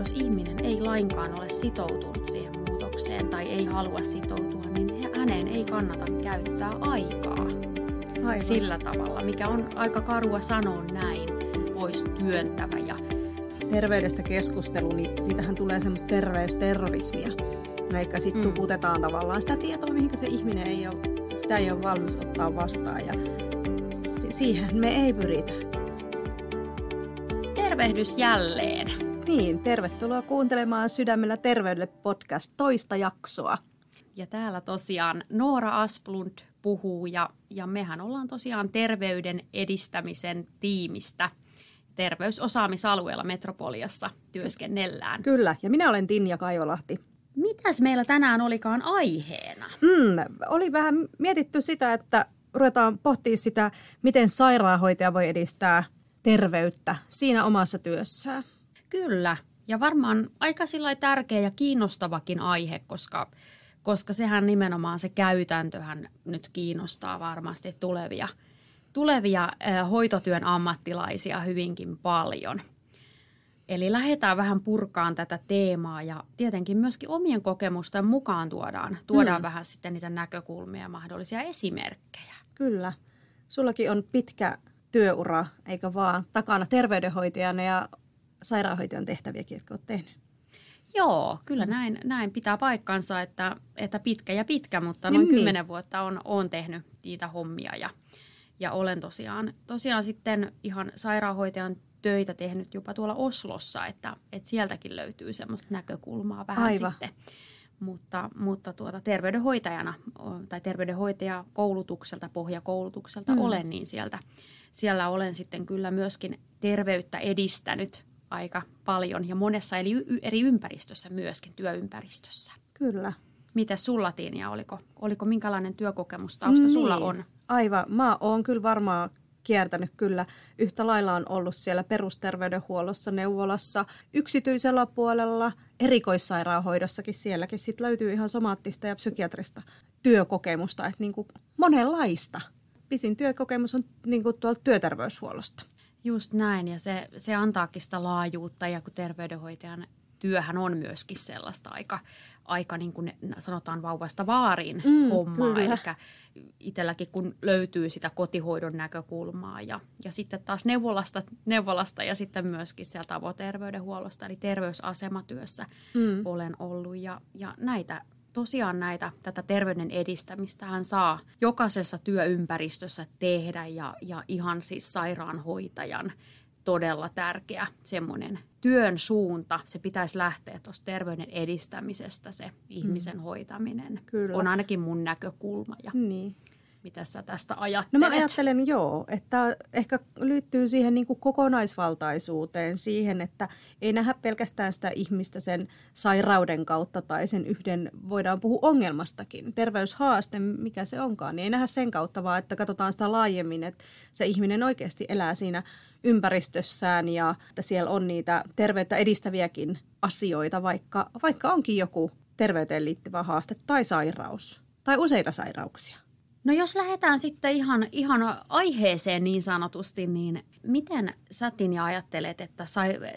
jos ihminen ei lainkaan ole sitoutunut siihen muutokseen tai ei halua sitoutua, niin hänen ei kannata käyttää aikaa Aivan. sillä tavalla, mikä on aika karua sanoa näin, pois työntävä ja terveydestä keskustelu, niin siitähän tulee semmoista terveysterrorismia. Eikä sitten mm. tuputetaan tavallaan sitä tietoa, mihinkä se ihminen ei ole, sitä ei ole valmis ottaa vastaan. Ja siihen me ei pyritä. Tervehdys jälleen. Niin, tervetuloa kuuntelemaan Sydämellä terveydelle podcast toista jaksoa. Ja täällä tosiaan Noora Asplund puhuu ja, ja mehän ollaan tosiaan terveyden edistämisen tiimistä – terveysosaamisalueella Metropoliassa työskennellään. Kyllä, ja minä olen Tinja Kaivolahti. Mitäs meillä tänään olikaan aiheena? Mm, oli vähän mietitty sitä, että ruvetaan pohtimaan sitä, miten sairaanhoitaja voi edistää terveyttä siinä omassa työssään. Kyllä, ja varmaan aika tärkeä ja kiinnostavakin aihe, koska, koska sehän nimenomaan se käytäntöhän nyt kiinnostaa varmasti tulevia – tulevia hoitotyön ammattilaisia hyvinkin paljon. Eli lähdetään vähän purkaan tätä teemaa ja tietenkin myöskin omien kokemusten mukaan tuodaan, tuodaan mm. vähän sitten niitä näkökulmia ja mahdollisia esimerkkejä. Kyllä. Sullakin on pitkä työura, eikä vaan takana terveydenhoitajana ja sairaanhoitajan tehtäviäkin, jotka olet tehnyt. Joo, kyllä mm. näin, näin pitää paikkansa, että, että pitkä ja pitkä, mutta noin niin. kymmenen vuotta on, on tehnyt niitä hommia ja – ja olen tosiaan, tosiaan sitten ihan sairaanhoitajan töitä tehnyt jopa tuolla Oslossa, että, että sieltäkin löytyy semmoista näkökulmaa vähän Aivan. sitten. Mutta, mutta tuota, terveydenhoitajana tai terveydenhoitajakoulutukselta, pohjakoulutukselta mm. olen, niin sieltä, siellä olen sitten kyllä myöskin terveyttä edistänyt aika paljon ja monessa eri, eri ympäristössä myöskin, työympäristössä. Kyllä. Miten sulla Tiina, oliko, oliko minkälainen työkokemustausta niin. sulla on? Aivan. Mä oon kyllä varmaan kiertänyt kyllä. Yhtä lailla on ollut siellä perusterveydenhuollossa, neuvolassa, yksityisellä puolella, erikoissairaanhoidossakin sielläkin. Sitten löytyy ihan somaattista ja psykiatrista työkokemusta, että niin kuin monenlaista. Pisin työkokemus on niin kuin tuolta työterveyshuollosta. Just näin, ja se, se antaakin sitä laajuutta, ja kun terveydenhoitajan työhän on myöskin sellaista aika, aika niin kuin sanotaan vauvasta vaariin mm, hommaa. Eli itselläkin kun löytyy sitä kotihoidon näkökulmaa ja, ja sitten taas neuvolasta, neuvolasta ja sitten myöskin sieltä avoterveydenhuollosta eli terveysasematyössä mm. olen ollut ja, ja näitä tosiaan näitä, tätä terveyden edistämistä hän saa jokaisessa työympäristössä tehdä ja, ja ihan siis sairaanhoitajan todella tärkeä semmoinen työn suunta. Se pitäisi lähteä tuosta terveyden edistämisestä, se ihmisen mm. hoitaminen. Kyllä. On ainakin mun näkökulma. Ja niin. Mitä sä tästä ajattelet? No mä ajattelen joo, että ehkä liittyy siihen niin kuin kokonaisvaltaisuuteen, siihen, että ei nähdä pelkästään sitä ihmistä sen sairauden kautta tai sen yhden, voidaan puhua ongelmastakin, terveyshaaste, mikä se onkaan, niin ei nähdä sen kautta, vaan että katsotaan sitä laajemmin, että se ihminen oikeasti elää siinä ympäristössään ja että siellä on niitä terveyttä edistäviäkin asioita, vaikka, vaikka onkin joku terveyteen liittyvä haaste tai sairaus tai useita sairauksia. No jos lähdetään sitten ihan, ihan aiheeseen niin sanotusti, niin miten sä Tinja ajattelet, että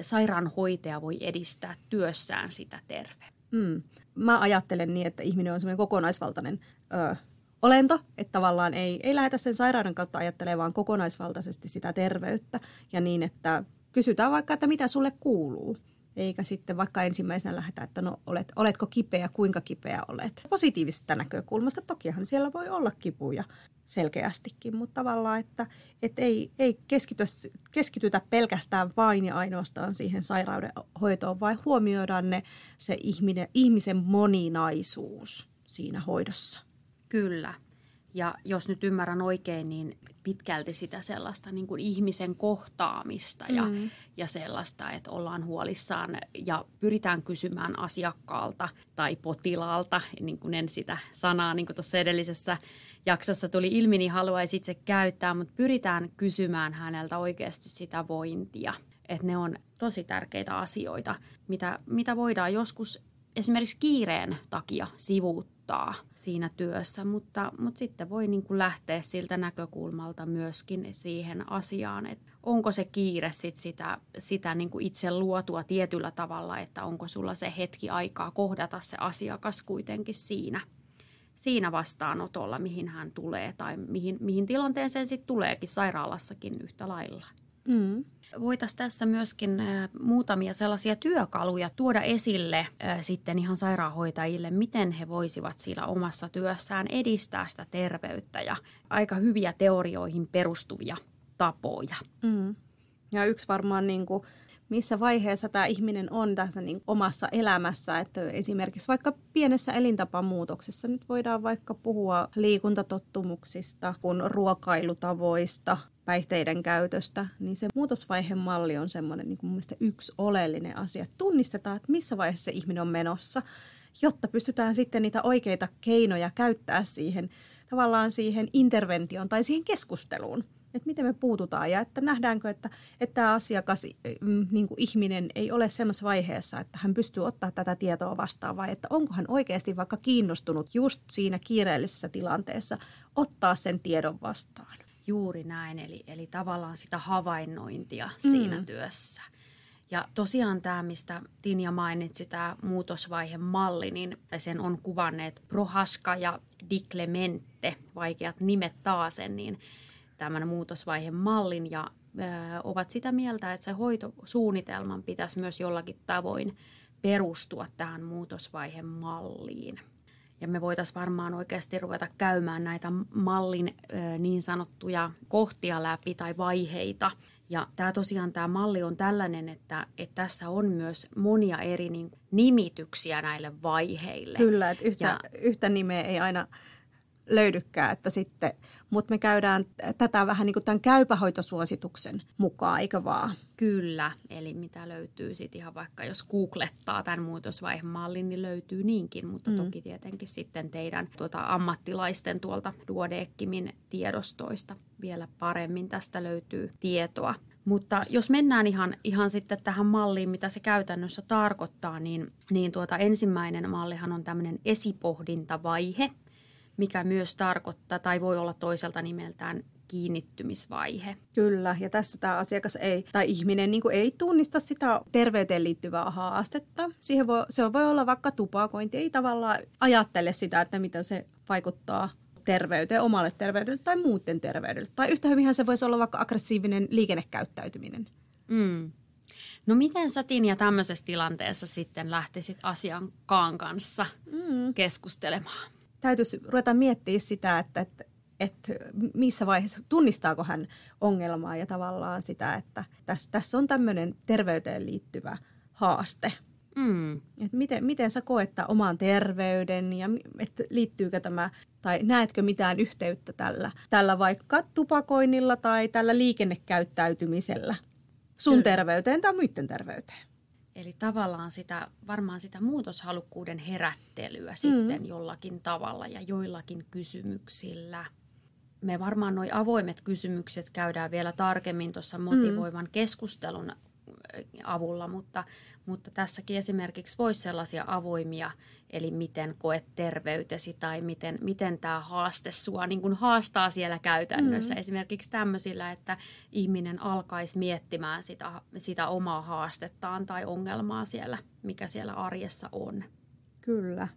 sairaanhoitaja voi edistää työssään sitä terve? Mm. Mä ajattelen niin, että ihminen on semmoinen kokonaisvaltainen ö, olento, että tavallaan ei, ei lähdetä sen sairauden kautta ajattelemaan vaan kokonaisvaltaisesti sitä terveyttä ja niin, että kysytään vaikka, että mitä sulle kuuluu. Eikä sitten vaikka ensimmäisenä lähdetä, että no olet, oletko kipeä, kuinka kipeä olet. Positiivisesta näkökulmasta tokihan siellä voi olla kipuja selkeästikin, mutta tavallaan, että, että ei, ei keskity, keskitytä pelkästään vain ja ainoastaan siihen sairauden hoitoon, vaan huomioidaan ne se ihminen, ihmisen moninaisuus siinä hoidossa. Kyllä. Ja jos nyt ymmärrän oikein, niin pitkälti sitä sellaista niin kuin ihmisen kohtaamista ja, mm. ja sellaista, että ollaan huolissaan ja pyritään kysymään asiakkaalta tai potilaalta, niin kuin en sitä sanaa, niin kuin tuossa edellisessä jaksossa tuli ilmi, niin haluaisi itse käyttää, mutta pyritään kysymään häneltä oikeasti sitä vointia. Että ne on tosi tärkeitä asioita, mitä, mitä voidaan joskus esimerkiksi kiireen takia sivuuttaa auttaa siinä työssä, mutta, mutta sitten voi niin kuin lähteä siltä näkökulmalta myöskin siihen asiaan, että onko se kiire sit sitä, sitä niin kuin itse luotua tietyllä tavalla, että onko sulla se hetki aikaa kohdata se asiakas kuitenkin siinä, siinä vastaanotolla, mihin hän tulee tai mihin, mihin tilanteeseen sitten tuleekin sairaalassakin yhtä lailla. Mm. Voitaisiin tässä myöskin muutamia sellaisia työkaluja tuoda esille sitten ihan sairaanhoitajille, miten he voisivat sillä omassa työssään edistää sitä terveyttä ja aika hyviä teorioihin perustuvia tapoja. Mm. Ja yksi varmaan niin kuin missä vaiheessa tämä ihminen on tässä niin omassa elämässä. Että esimerkiksi vaikka pienessä elintapamuutoksessa nyt voidaan vaikka puhua liikuntatottumuksista, kun ruokailutavoista, päihteiden käytöstä, niin se muutosvaiheen malli on semmoinen niin mun yksi oleellinen asia. Tunnistetaan, että missä vaiheessa se ihminen on menossa, jotta pystytään sitten niitä oikeita keinoja käyttää siihen tavallaan siihen interventioon tai siihen keskusteluun. Että miten me puututaan ja että nähdäänkö, että, että tämä asiakas, mm, niin kuin ihminen ei ole semmoisessa vaiheessa, että hän pystyy ottaa tätä tietoa vastaan vai että onko hän oikeasti vaikka kiinnostunut just siinä kiireellisessä tilanteessa ottaa sen tiedon vastaan. Juuri näin, eli, eli tavallaan sitä havainnointia mm. siinä työssä. Ja tosiaan tämä, mistä Tinja mainitsi, tämä muutosvaihemalli, niin sen on kuvanneet Prohaska ja Diklemente, vaikeat nimet taasen, niin tämän muutosvaihemallin ja ö, ovat sitä mieltä, että se hoitosuunnitelman pitäisi myös jollakin tavoin perustua tähän muutosvaihemalliin. Ja me voitaisiin varmaan oikeasti ruveta käymään näitä mallin niin sanottuja kohtia läpi tai vaiheita. Ja tämä tosiaan tämä malli on tällainen, että, että tässä on myös monia eri niin, nimityksiä näille vaiheille. Kyllä, että yhtä, ja, yhtä nimeä ei aina löydykään, että sitten, mutta me käydään tätä vähän niin kuin tämän käypähoitosuosituksen mukaan, eikö vaan? Kyllä, eli mitä löytyy sitten ihan vaikka jos googlettaa tämän muutosvaihemallin, niin löytyy niinkin, mutta mm. toki tietenkin sitten teidän tuota, ammattilaisten tuolta Duodeckimin tiedostoista vielä paremmin tästä löytyy tietoa. Mutta jos mennään ihan, ihan sitten tähän malliin, mitä se käytännössä tarkoittaa, niin, niin tuota ensimmäinen mallihan on tämmöinen esipohdintavaihe – mikä myös tarkoittaa tai voi olla toiselta nimeltään kiinnittymisvaihe. Kyllä, ja tässä tämä asiakas ei, tai ihminen niin ei tunnista sitä terveyteen liittyvää haastetta. Siihen voi, se voi olla vaikka tupakointi, ei tavallaan ajattele sitä, että mitä se vaikuttaa terveyteen, omalle terveydelle tai muuten terveydelle. Tai yhtä hyvinhän se voisi olla vaikka aggressiivinen liikennekäyttäytyminen. Mm. No miten sä Tinja tämmöisessä tilanteessa sitten lähtisit asiakkaan kanssa mm. keskustelemaan? Täytyisi ruveta miettiä sitä, että, että, että missä vaiheessa, tunnistaako hän ongelmaa ja tavallaan sitä, että tässä, tässä on tämmöinen terveyteen liittyvä haaste. Mm. Et miten, miten sä koet oman terveyden ja että liittyykö tämä tai näetkö mitään yhteyttä tällä, tällä vaikka tupakoinnilla tai tällä liikennekäyttäytymisellä sun Kyllä. terveyteen tai muiden terveyteen? Eli tavallaan sitä, varmaan sitä muutoshalukkuuden herättelyä mm. sitten jollakin tavalla ja joillakin kysymyksillä. Me varmaan nuo avoimet kysymykset käydään vielä tarkemmin tuossa motivoivan mm. keskustelun avulla, mutta, mutta tässäkin esimerkiksi voisi sellaisia avoimia, eli miten koet terveytesi tai miten, miten tämä haaste sua niin kuin haastaa siellä käytännössä. Mm. Esimerkiksi tämmöisillä, että ihminen alkaisi miettimään sitä, sitä omaa haastettaan tai ongelmaa siellä, mikä siellä arjessa on. Kyllä.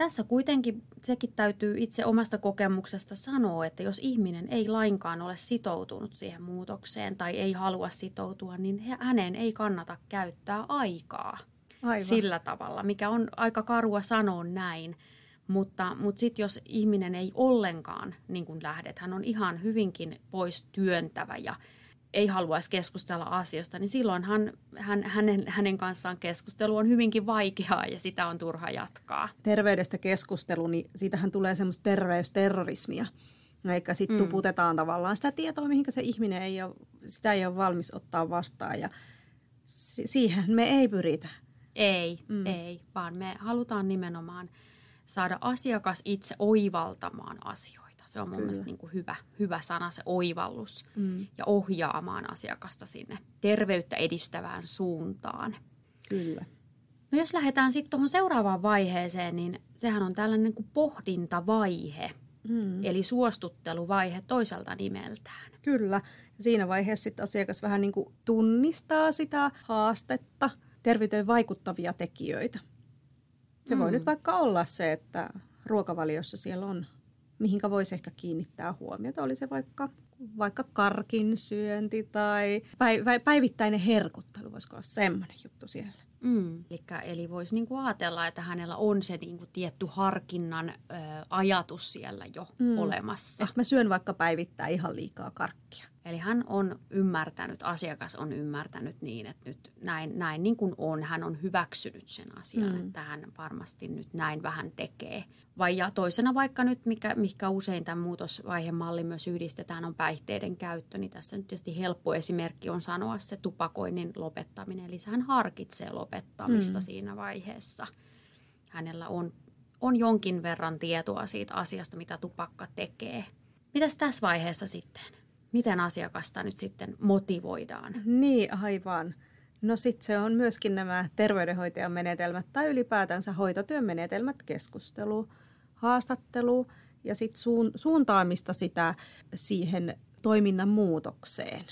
Tässä kuitenkin sekin täytyy itse omasta kokemuksesta sanoa, että jos ihminen ei lainkaan ole sitoutunut siihen muutokseen tai ei halua sitoutua, niin hänen ei kannata käyttää aikaa Aivan. sillä tavalla, mikä on aika karua sanoa näin. Mutta, mutta sitten jos ihminen ei ollenkaan niin kuin lähdet, hän on ihan hyvinkin pois työntävä ja ei haluaisi keskustella asioista, niin silloin hän, hän, hänen, hänen kanssaan keskustelu on hyvinkin vaikeaa ja sitä on turha jatkaa. Terveydestä keskustelu, niin siitähän tulee semmoista terveysterrorismia. Eikä sitten mm. tuputetaan tavallaan sitä tietoa, mihinkä se ihminen ei ole, sitä ei ole valmis ottaa vastaan ja siihen me ei pyritä. Ei, mm. ei, vaan me halutaan nimenomaan saada asiakas itse oivaltamaan asioita se on mun Kyllä. mielestä niin kuin hyvä, hyvä sana, se oivallus mm. ja ohjaamaan asiakasta sinne terveyttä edistävään suuntaan. Kyllä. No jos lähdetään sitten tuohon seuraavaan vaiheeseen, niin sehän on tällainen niin kuin pohdintavaihe, mm. eli suostutteluvaihe toiselta nimeltään. Kyllä. Siinä vaiheessa sitten asiakas vähän niin kuin tunnistaa sitä haastetta, terveyteen vaikuttavia tekijöitä. Se mm. voi nyt vaikka olla se, että ruokavaliossa siellä on, mihinkä voisi ehkä kiinnittää huomiota. Oli se vaikka, vaikka karkin syönti tai päivittäinen herkuttelu, voisiko olla semmoinen juttu siellä. Mm. Elikkä, eli voisi niinku ajatella, että hänellä on se niinku tietty harkinnan ö, ajatus siellä jo mm. olemassa. Ehkä mä syön vaikka päivittäin ihan liikaa karkkia. Eli hän on ymmärtänyt, asiakas on ymmärtänyt niin, että nyt näin, näin niin kuin on, hän on hyväksynyt sen asian, mm. että hän varmasti nyt näin vähän tekee. Vai ja toisena vaikka nyt, mikä, mikä usein tämän muutosvaihemalli myös yhdistetään, on päihteiden käyttö, niin tässä nyt tietysti helppo esimerkki on sanoa se tupakoinnin lopettaminen. Eli hän harkitsee lopettamista mm. siinä vaiheessa. Hänellä on, on jonkin verran tietoa siitä asiasta, mitä tupakka tekee. Mitäs tässä vaiheessa sitten? Miten asiakasta nyt sitten motivoidaan? Niin, aivan. No sitten se on myöskin nämä terveydenhoitajan menetelmät tai ylipäätänsä hoitotyön menetelmät, keskustelu, haastattelu ja sitten suun, suuntaamista sitä siihen toiminnan muutokseen.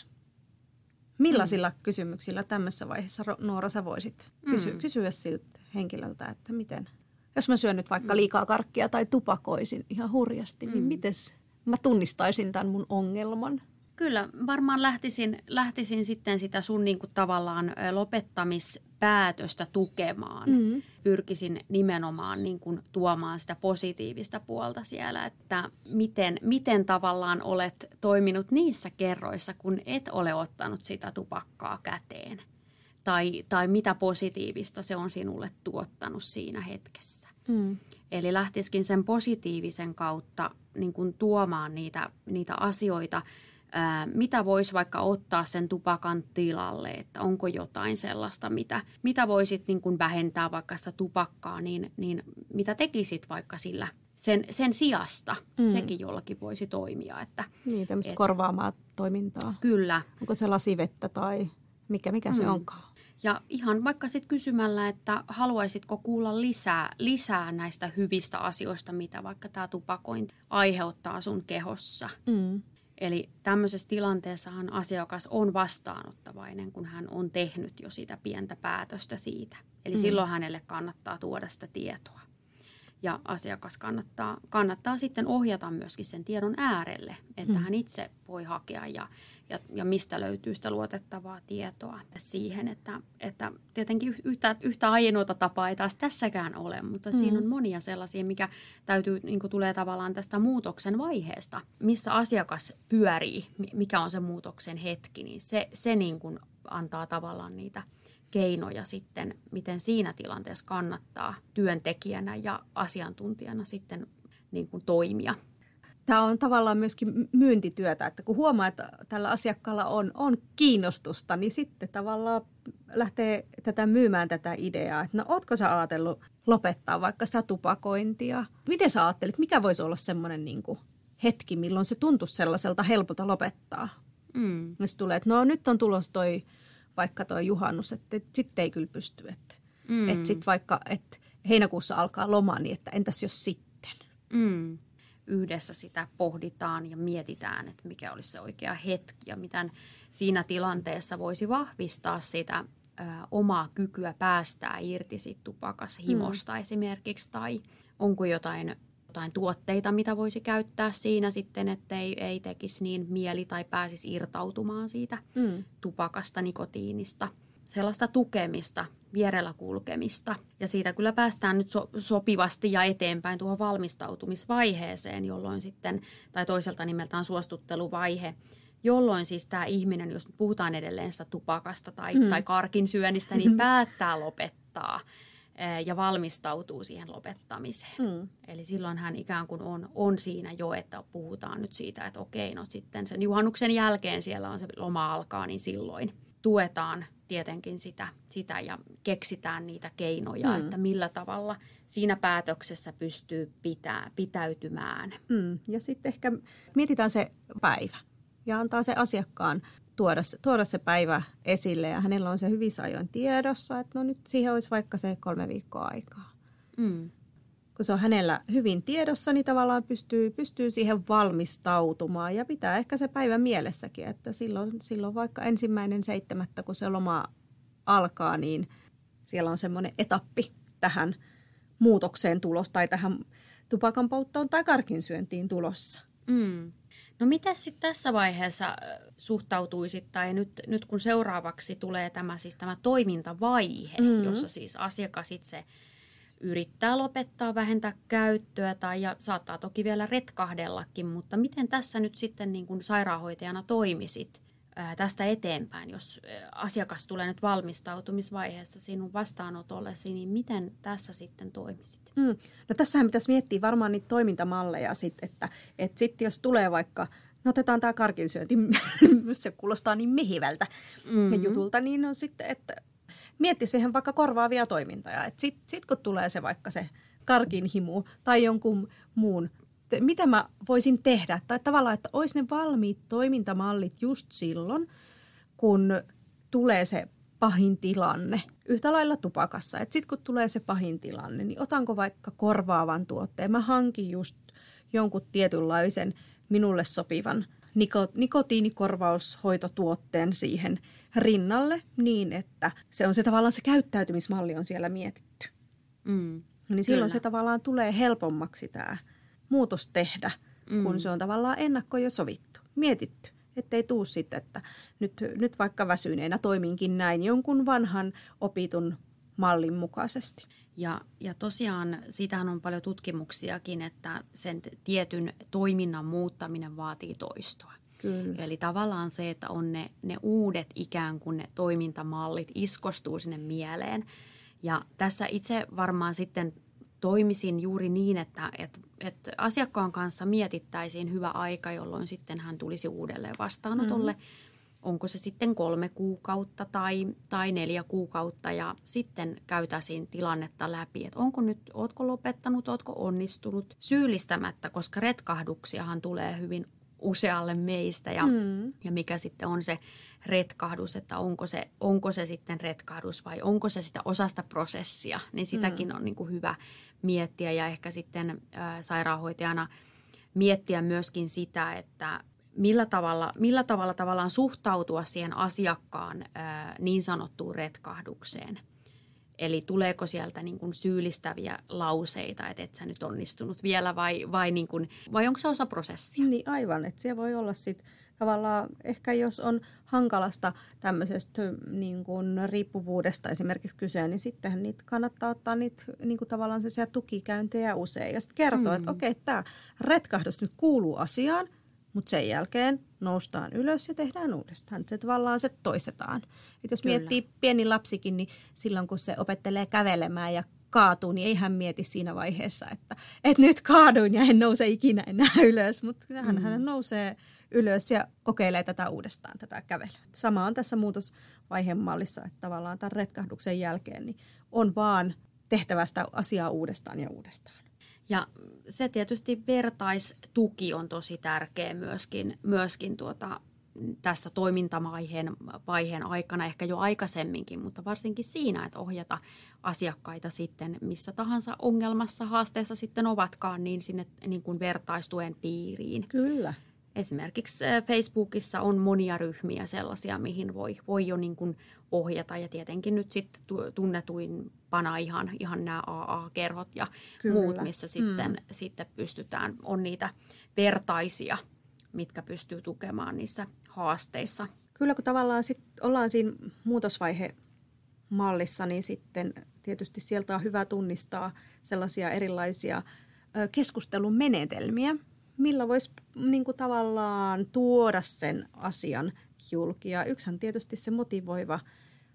Millaisilla mm. kysymyksillä tämmöisessä vaiheessa, Noora, sä voisit kysy- mm. kysyä siltä henkilöltä, että miten, jos mä syön nyt vaikka mm. liikaa karkkia tai tupakoisin ihan hurjasti, niin mm. niin miten mä tunnistaisin tämän mun ongelman? Kyllä, varmaan lähtisin, lähtisin sitten sitä sun niin kuin tavallaan lopettamispäätöstä tukemaan. Mm-hmm. Pyrkisin nimenomaan niin kuin tuomaan sitä positiivista puolta siellä, että miten, miten tavallaan olet toiminut niissä kerroissa, kun et ole ottanut sitä tupakkaa käteen. Tai, tai mitä positiivista se on sinulle tuottanut siinä hetkessä. Mm. Eli lähtisikin sen positiivisen kautta niin kuin tuomaan niitä, niitä asioita – mitä voisi vaikka ottaa sen tupakan tilalle, että onko jotain sellaista, mitä, mitä voisit niin kuin vähentää vaikka sitä tupakkaa, niin, niin mitä tekisit vaikka sillä sen, sen sijasta. Mm. Sekin jollakin voisi toimia. Että, niin, tämmöistä et, korvaamaa toimintaa. Kyllä. Onko se lasivettä tai mikä, mikä mm. se onkaan? Ja ihan vaikka sitten kysymällä, että haluaisitko kuulla lisää, lisää näistä hyvistä asioista, mitä vaikka tämä tupakointi aiheuttaa sun kehossa. Mm. Eli tämmöisessä tilanteessahan asiakas on vastaanottavainen, kun hän on tehnyt jo sitä pientä päätöstä siitä. Eli mm. silloin hänelle kannattaa tuoda sitä tietoa. Ja asiakas kannattaa, kannattaa sitten ohjata myöskin sen tiedon äärelle, että mm. hän itse voi hakea ja, ja, ja mistä löytyy sitä luotettavaa tietoa siihen, että, että tietenkin yhtä, yhtä ainoata tapaa ei taas tässäkään ole, mutta mm. siinä on monia sellaisia, mikä täytyy, niin tulee tavallaan tästä muutoksen vaiheesta, missä asiakas pyörii, mikä on se muutoksen hetki, niin se, se niin kuin antaa tavallaan niitä keinoja sitten, miten siinä tilanteessa kannattaa työntekijänä ja asiantuntijana sitten niin kuin toimia tämä on tavallaan myöskin myyntityötä, että kun huomaa, että tällä asiakkaalla on, on kiinnostusta, niin sitten tavallaan lähtee tätä myymään tätä ideaa, että no ootko sä ajatellut lopettaa vaikka sitä tupakointia? Miten sä ajattelit, mikä voisi olla semmoinen niin kuin hetki, milloin se tuntuisi sellaiselta helpolta lopettaa? Mm. Ja tulee, että no nyt on tulos toi vaikka toi juhannus, että, että sitten ei kyllä pysty. Että, mm. että sitten vaikka, että heinäkuussa alkaa loma, niin että entäs jos sitten? Mm yhdessä sitä pohditaan ja mietitään, että mikä olisi se oikea hetki ja miten siinä tilanteessa voisi vahvistaa sitä ö, omaa kykyä päästää irti siitä tupakashimosta mm. esimerkiksi tai onko jotain, jotain tuotteita, mitä voisi käyttää siinä sitten, ettei ei tekisi niin mieli tai pääsisi irtautumaan siitä mm. tupakasta, nikotiinista. Sellaista tukemista vierellä kulkemista. Ja siitä kyllä päästään nyt so- sopivasti ja eteenpäin tuohon valmistautumisvaiheeseen, jolloin sitten, tai toiselta nimeltään suostutteluvaihe, jolloin siis tämä ihminen, jos puhutaan edelleen sitä tupakasta tai, mm. tai karkin syönnistä, niin päättää lopettaa eh, ja valmistautuu siihen lopettamiseen. Mm. Eli silloin hän ikään kuin on, on siinä jo, että puhutaan nyt siitä, että okei, no sitten sen juhannuksen jälkeen siellä on se loma alkaa, niin silloin tuetaan tietenkin sitä, sitä ja keksitään niitä keinoja, mm. että millä tavalla siinä päätöksessä pystyy pitää, pitäytymään. Mm. Ja sitten ehkä mietitään se päivä ja antaa se asiakkaan tuoda, tuoda se päivä esille ja hänellä on se hyvissä ajoin tiedossa, että no nyt siihen olisi vaikka se kolme viikkoa aikaa. Mm. Kun se on hänellä hyvin tiedossa, niin tavallaan pystyy, pystyy siihen valmistautumaan ja pitää ehkä se päivä mielessäkin, että silloin, silloin vaikka ensimmäinen seitsemättä, kun se loma alkaa, niin siellä on semmoinen etappi tähän muutokseen tulos tai tähän tupakan polttoon tai karkin syöntiin tulossa. Mm. No mitä sitten tässä vaiheessa suhtautuisit, tai nyt, nyt kun seuraavaksi tulee tämä, siis tämä toimintavaihe, mm-hmm. jossa siis asiakas itse yrittää lopettaa, vähentää käyttöä tai ja saattaa toki vielä retkahdellakin, mutta miten tässä nyt sitten niin kuin sairaanhoitajana toimisit tästä eteenpäin, jos asiakas tulee nyt valmistautumisvaiheessa sinun vastaanotollesi, niin miten tässä sitten toimisit? Mm. No tässähän pitäisi miettiä varmaan niitä toimintamalleja sitten, että, että sitten jos tulee vaikka no otetaan tämä karkinsyönti, se kuulostaa niin mehivältä mm-hmm. jutulta, niin on sitten, että mietti siihen vaikka korvaavia toimintoja. Sitten sit kun tulee se vaikka se karkinhimu tai jonkun muun mitä mä voisin tehdä. Tai tavallaan, että olisi ne valmiit toimintamallit just silloin, kun tulee se pahin tilanne. Yhtä lailla tupakassa. Että sitten kun tulee se pahin tilanne, niin otanko vaikka korvaavan tuotteen. Mä hankin just jonkun tietynlaisen minulle sopivan niko, nikotiinikorvaushoitotuotteen siihen rinnalle niin, että se on se tavallaan se käyttäytymismalli on siellä mietitty. Mm, niin silloin kyllä. se tavallaan tulee helpommaksi tämä muutos tehdä, mm. kun se on tavallaan ennakko jo sovittu, mietitty. Että ei tuu sitten, että nyt, nyt vaikka väsyneenä toiminkin näin jonkun vanhan opitun mallin mukaisesti. Ja, ja tosiaan siitähän on paljon tutkimuksiakin, että sen tietyn toiminnan muuttaminen vaatii toistoa. Kyllä. Eli tavallaan se, että on ne, ne uudet ikään kuin ne toimintamallit iskostuu sinne mieleen. Ja tässä itse varmaan sitten toimisin juuri niin, että, että, että asiakkaan kanssa mietittäisiin hyvä aika, jolloin sitten hän tulisi uudelleen vastaanotolle. Mm. Onko se sitten kolme kuukautta tai, tai neljä kuukautta ja sitten käytäisiin tilannetta läpi, että onko nyt, ootko lopettanut, ootko onnistunut syyllistämättä, koska retkahduksiahan tulee hyvin usealle meistä ja, mm. ja mikä sitten on se retkahdus, että onko se, onko se sitten retkahdus vai onko se sitä osasta prosessia, niin sitäkin mm. on niin kuin hyvä miettiä ja ehkä sitten ää, sairaanhoitajana miettiä myöskin sitä, että millä tavalla, millä tavalla tavallaan suhtautua siihen asiakkaan ää, niin sanottuun retkahdukseen. Eli tuleeko sieltä niin kuin syyllistäviä lauseita, että et sä nyt onnistunut vielä vai, vai, niin kuin, vai onko se osa prosessia? Niin aivan, että se voi olla sitten tavallaan ehkä jos on hankalasta tämmöisestä niin kuin riippuvuudesta esimerkiksi kyse, niin sittenhän niitä kannattaa ottaa niitä niin kuin tavallaan se tukikäyntejä usein ja sitten kertoa, mm. että okei, okay, tämä retkahdus nyt kuuluu asiaan, mutta sen jälkeen noustaan ylös ja tehdään uudestaan. Se tavallaan se toistetaan. Et jos Kyllä. miettii pieni lapsikin, niin silloin kun se opettelee kävelemään ja kaatuu, niin ei hän mieti siinä vaiheessa, että, että nyt kaaduin ja en nouse ikinä enää ylös. Mutta hän, mm. hän nousee ylös ja kokeilee tätä uudestaan, tätä kävelyä. Sama on tässä muutosvaiheen mallissa, että tavallaan tämän retkahduksen jälkeen niin on vaan tehtävä sitä asiaa uudestaan ja uudestaan. Ja se tietysti vertaistuki on tosi tärkeä myöskin, myöskin tuota, tässä toimintamaiheen vaiheen aikana, ehkä jo aikaisemminkin, mutta varsinkin siinä, että ohjata asiakkaita sitten missä tahansa ongelmassa, haasteessa sitten ovatkaan, niin sinne niin kuin vertaistuen piiriin. Kyllä. Esimerkiksi äh, Facebookissa on monia ryhmiä sellaisia, mihin voi, voi jo niin kuin ohjata ja tietenkin nyt sitten pana ihan, ihan nämä AA-kerhot ja Kyllä. muut, missä mm. sitten, sitten pystytään, on niitä vertaisia, mitkä pystyy tukemaan niissä haasteissa. Kyllä, kun tavallaan sit ollaan siinä muutosvaihe mallissa, niin sitten tietysti sieltä on hyvä tunnistaa sellaisia erilaisia keskustelun menetelmiä, millä voisi niin kuin tavallaan tuoda sen asian julki. Ja yksihän tietysti se motivoiva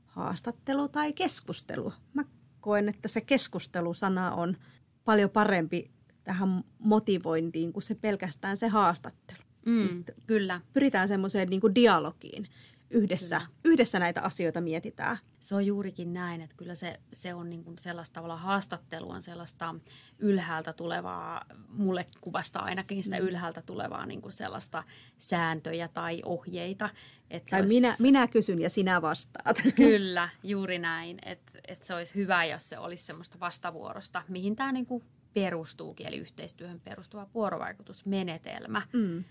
haastattelu tai keskustelu. Mä koen, että se keskustelusana on paljon parempi tähän motivointiin kuin se pelkästään se haastattelu. Mm, kyllä. Pyritään semmoiseen niin kuin dialogiin yhdessä, yhdessä näitä asioita mietitään. Se on juurikin näin, että kyllä se, se on niin kuin sellaista tavalla haastattelua, on sellaista ylhäältä tulevaa, mulle kuvasta ainakin sitä mm. ylhäältä tulevaa niin kuin sellaista sääntöjä tai ohjeita. Että tai olisi, minä, minä kysyn ja sinä vastaat. Kyllä, juuri näin. Että että se olisi hyvä, jos se olisi semmoista vastavuorosta, mihin tämä niin kuin perustuukin, eli yhteistyöhön perustuva vuorovaikutusmenetelmä. Mm.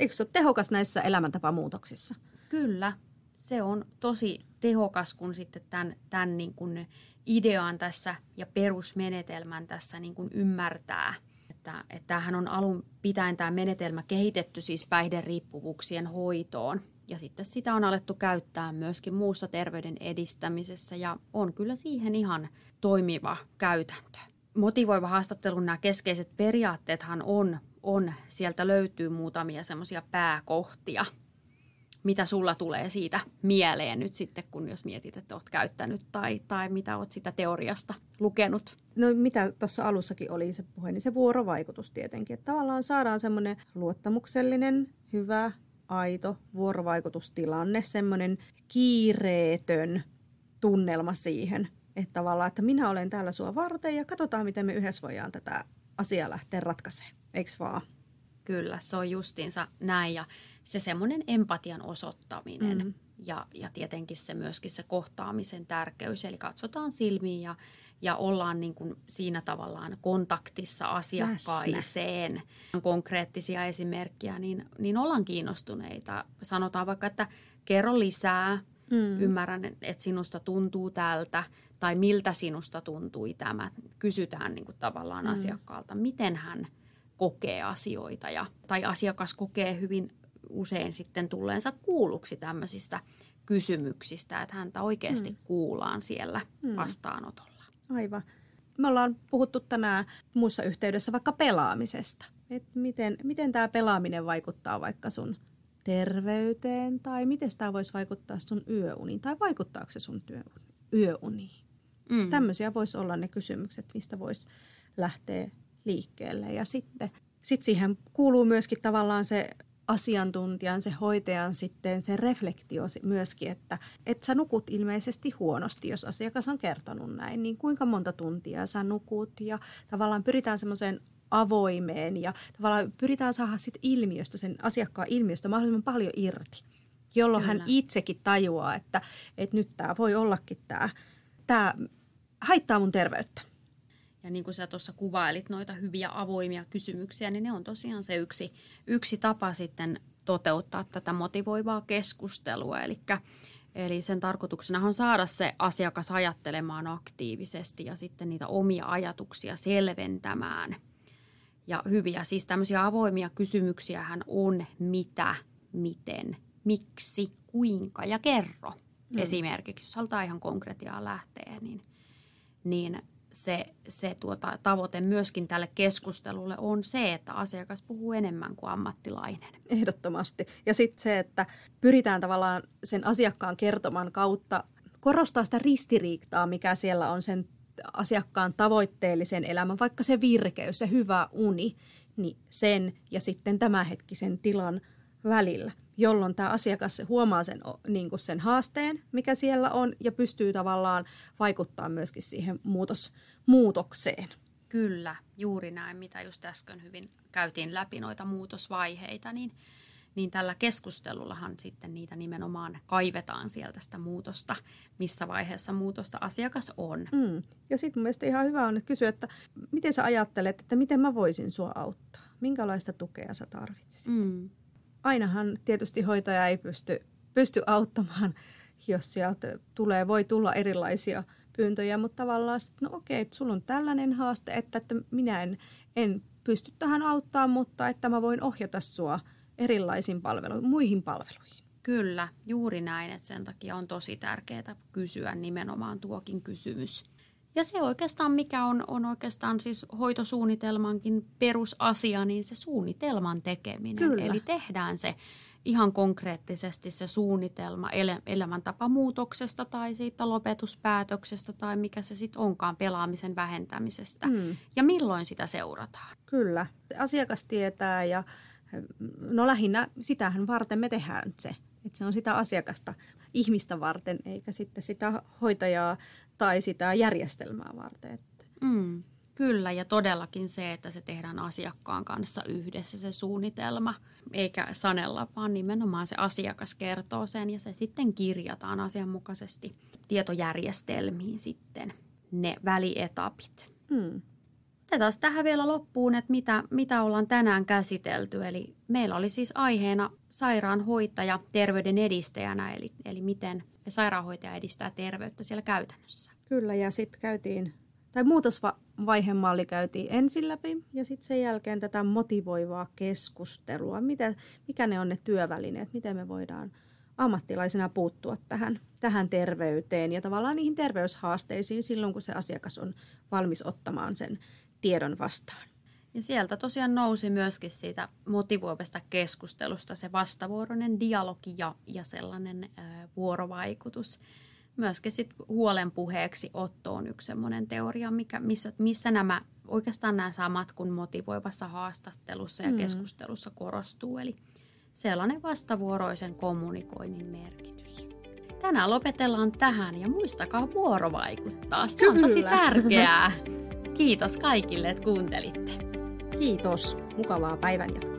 Eikö se ole tehokas näissä elämäntapamuutoksissa? Kyllä, se on tosi tehokas, kun sitten tämän, tämän niin kuin idean tässä ja perusmenetelmän tässä niin kuin ymmärtää. Että, että tämähän on alun pitäen tämä menetelmä kehitetty siis päihderiippuvuuksien hoitoon. Ja sitten sitä on alettu käyttää myöskin muussa terveyden edistämisessä ja on kyllä siihen ihan toimiva käytäntö. Motivoiva haastattelun nämä keskeiset periaatteethan on, on sieltä löytyy muutamia semmoisia pääkohtia – mitä sulla tulee siitä mieleen nyt sitten, kun jos mietit, että olet käyttänyt tai, tai mitä olet sitä teoriasta lukenut? No mitä tuossa alussakin oli se puhe, niin se vuorovaikutus tietenkin. Että tavallaan saadaan semmoinen luottamuksellinen, hyvä, aito vuorovaikutustilanne, semmoinen kiireetön tunnelma siihen, että tavallaan, että minä olen täällä sua varten ja katsotaan, miten me yhdessä voidaan tätä asiaa lähteä ratkaisemaan. Eikö vaan? Kyllä, se on justiinsa näin ja se semmoinen empatian osoittaminen mm. ja, ja tietenkin se myöskin se kohtaamisen tärkeys. Eli katsotaan silmiin ja, ja ollaan niin kuin siinä tavallaan kontaktissa asiakkaiseen. Läsnä. Konkreettisia esimerkkejä, niin, niin ollaan kiinnostuneita. Sanotaan vaikka, että kerro lisää, mm. ymmärrän, että sinusta tuntuu tältä tai miltä sinusta tuntui tämä. Kysytään niin kuin tavallaan mm. asiakkaalta, miten hän kokee asioita ja, tai asiakas kokee hyvin usein sitten tulleensa kuulluksi tämmöisistä kysymyksistä, että häntä oikeasti mm. kuullaan siellä mm. vastaanotolla. Aivan. Me ollaan puhuttu tänään muussa yhteydessä vaikka pelaamisesta. Et miten, miten tämä pelaaminen vaikuttaa vaikka sun terveyteen tai miten tämä voisi vaikuttaa sun yöuniin tai vaikuttaako se sun työ, yöuniin. Mm. Tämmöisiä voisi olla ne kysymykset, mistä voisi lähteä liikkeelle. Ja sitten sit siihen kuuluu myöskin tavallaan se asiantuntijan, se hoitajan sitten se reflektio myöskin, että et sä nukut ilmeisesti huonosti, jos asiakas on kertonut näin, niin kuinka monta tuntia sä nukut ja tavallaan pyritään semmoiseen avoimeen ja tavallaan pyritään saada sit ilmiöstä, sen asiakkaan ilmiöstä mahdollisimman paljon irti, jolloin Kyllä. hän itsekin tajuaa, että, että nyt tämä voi ollakin tämä, tämä haittaa mun terveyttä. Ja niin kuin sä tuossa kuvailit noita hyviä avoimia kysymyksiä, niin ne on tosiaan se yksi, yksi tapa sitten toteuttaa tätä motivoivaa keskustelua. Eli, eli sen tarkoituksena on saada se asiakas ajattelemaan aktiivisesti ja sitten niitä omia ajatuksia selventämään. Ja hyviä, siis tämmöisiä avoimia kysymyksiä hän on mitä, miten, miksi, kuinka ja kerro. Mm. Esimerkiksi, jos halutaan ihan konkretiaa lähteä, niin, niin se, se tuota, tavoite myöskin tälle keskustelulle on se, että asiakas puhuu enemmän kuin ammattilainen. Ehdottomasti. Ja sitten se, että pyritään tavallaan sen asiakkaan kertoman kautta korostaa sitä ristiriitaa, mikä siellä on sen asiakkaan tavoitteellisen elämän, vaikka se virkeys, se hyvä uni, niin sen ja sitten tämänhetkisen tilan välillä jolloin tämä asiakas huomaa sen, niin kuin sen haasteen, mikä siellä on, ja pystyy tavallaan vaikuttaa myöskin siihen muutos, muutokseen. Kyllä, juuri näin, mitä just äsken hyvin käytiin läpi noita muutosvaiheita, niin, niin tällä keskustelullahan sitten niitä nimenomaan kaivetaan sieltä sitä muutosta, missä vaiheessa muutosta asiakas on. Mm. Ja sitten mun mielestä ihan hyvä on kysyä, että miten sä ajattelet, että miten mä voisin sua auttaa? Minkälaista tukea sä tarvitsisit? Mm ainahan tietysti hoitaja ei pysty, pysty auttamaan, jos sieltä tulee, voi tulla erilaisia pyyntöjä, mutta tavallaan sitten, no okei, että sulla on tällainen haaste, että, että minä en, en pysty tähän auttaa, mutta että mä voin ohjata sua erilaisiin palveluihin, muihin palveluihin. Kyllä, juuri näin, että sen takia on tosi tärkeää kysyä nimenomaan tuokin kysymys. Ja se oikeastaan, mikä on, on oikeastaan siis hoitosuunnitelmankin perusasia, niin se suunnitelman tekeminen. Kyllä. Eli tehdään se ihan konkreettisesti se suunnitelma elämäntapamuutoksesta tai siitä lopetuspäätöksestä tai mikä se sitten onkaan pelaamisen vähentämisestä. Mm. Ja milloin sitä seurataan. Kyllä. Asiakas tietää ja no lähinnä sitähän varten me tehdään se. Että se on sitä asiakasta ihmistä varten, eikä sitten sitä hoitajaa tai sitä järjestelmää varten. Mm, kyllä, ja todellakin se, että se tehdään asiakkaan kanssa yhdessä se suunnitelma, eikä sanella, vaan nimenomaan se asiakas kertoo sen ja se sitten kirjataan asianmukaisesti tietojärjestelmiin sitten ne välietapit. Mm. Otetaan tähän vielä loppuun, että mitä, mitä ollaan tänään käsitelty. Eli meillä oli siis aiheena sairaanhoitaja terveyden edistäjänä, eli, eli miten sairaanhoitaja edistää terveyttä siellä käytännössä. Kyllä, ja sitten käytiin, tai muutosvaihemalli käytiin ensin läpi, ja sitten sen jälkeen tätä motivoivaa keskustelua. Mitä, mikä ne on ne työvälineet, miten me voidaan ammattilaisena puuttua tähän, tähän terveyteen ja tavallaan niihin terveyshaasteisiin silloin, kun se asiakas on valmis ottamaan sen tiedon vastaan. Ja sieltä tosiaan nousi myöskin siitä motivoivasta keskustelusta se vastavuoroinen dialogi ja, ja sellainen ä, vuorovaikutus. Myöskin sit huolen puheeksi Otto on yksi sellainen teoria, mikä, missä, missä nämä oikeastaan nämä samat kuin motivoivassa haastattelussa ja mm. keskustelussa korostuu. Eli sellainen vastavuoroisen kommunikoinnin merkitys. Tänään lopetellaan tähän ja muistakaa vuorovaikuttaa. Se Kyllä. on tosi tärkeää. Kiitos kaikille, että kuuntelitte. Kiitos. Mukavaa päivänjatkoa.